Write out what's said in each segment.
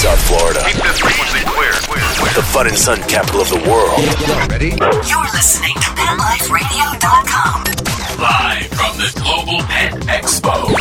South Florida. Keep this frequency clear. clear, clear. The fun and sun capital of the world. Ready? You're listening to PetLifeRadio.com. Live from the Global Pet Expo.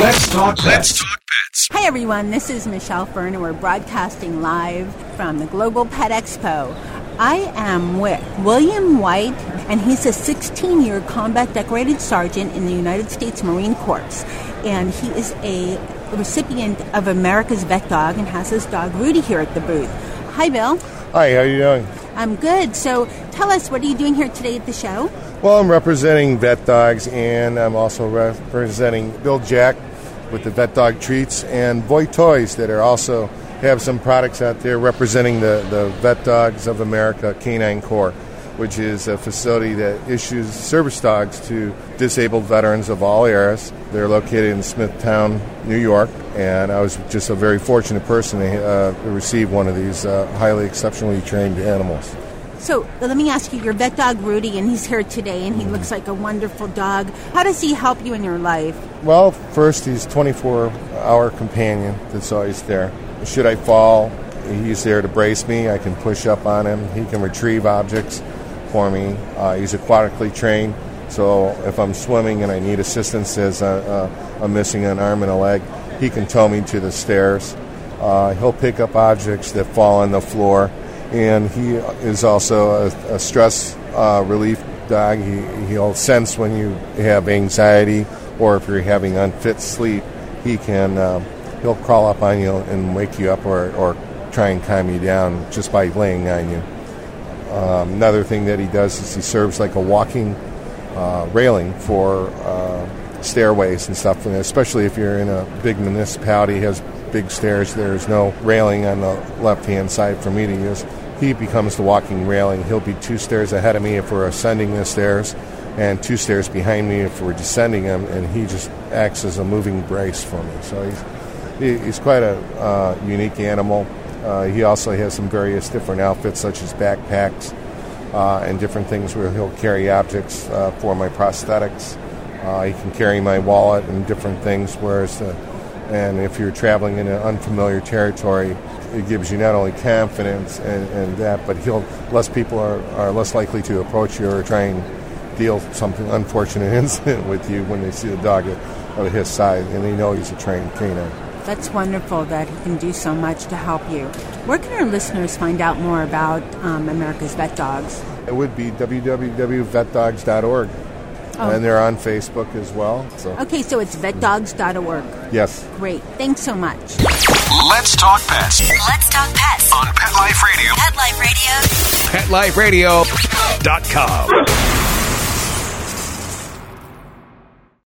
Let's talk. Let's talk pets. Hi, everyone. This is Michelle Fern, and we're broadcasting live from the Global Pet Expo. I am with William White, and he's a 16 year combat decorated sergeant in the United States Marine Corps. And he is a recipient of America's Vet Dog and has his dog Rudy here at the booth. Hi, Bill. Hi, how are you doing? I'm good. So tell us, what are you doing here today at the show? Well, I'm representing vet dogs, and I'm also representing Bil-Jac with the vet dog treats and Voy Toys that are also have some products out there representing the, the Vet Dogs of America Canine Corps, which is a facility that issues service dogs to disabled veterans of all eras. They're located in Smithtown, New York, and I was just a very fortunate person to uh, receive one of these uh, highly exceptionally trained animals. So let me ask you, your vet dog Rudy, and he's here today, and he looks like a wonderful dog. How does he help you in your life? Well, first, he's 24 hour companion that's always there. Should I fall, he's there to brace me. I can push up on him. He can retrieve objects for me. Uh, he's aquatically trained, so if I'm swimming and I need assistance as uh, uh, I'm missing an arm and a leg, he can tow me to the stairs. Uh, he'll pick up objects that fall on the floor, and he is also a, a stress uh, relief dog. He, he'll sense when you have anxiety or if you're having unfit sleep. He can um, he'll crawl up on you and wake you up or, or try and calm you down just by laying on you. Um, another thing that he does is he serves like a walking uh, railing for uh, stairways and stuff, and especially if you're in a big municipality, has big stairs, there's no railing on the left hand side for me to use. He becomes the walking railing. He'll be two stairs ahead of me if we're ascending the stairs, and two stairs behind me if we're descending them, and he just acts as a moving brace for me. So he's he's quite a uh, unique animal. Uh, he also has some various different outfits, such as backpacks uh, and different things where he'll carry objects uh, for my prosthetics. He can carry my wallet and different things. Whereas, the, and if you're traveling in an unfamiliar territory, it gives you not only confidence and, and that, but he'll less people are, are less likely to approach you or try and deal something unfortunate incident with you when they see the dog of his size and they know he's a trained canine. That's wonderful that he can do so much to help you. Where can our listeners find out more about um, America's Vet Dogs? It would be www.vetdogs.org. Oh. And they're on Facebook as well. So Okay, so it's vetdogs.org. yes. Great. Thanks so much. Let's talk pets Let's talk pets. on Pet Life Radio. Pet Life Radio. PetLifeRadio.com.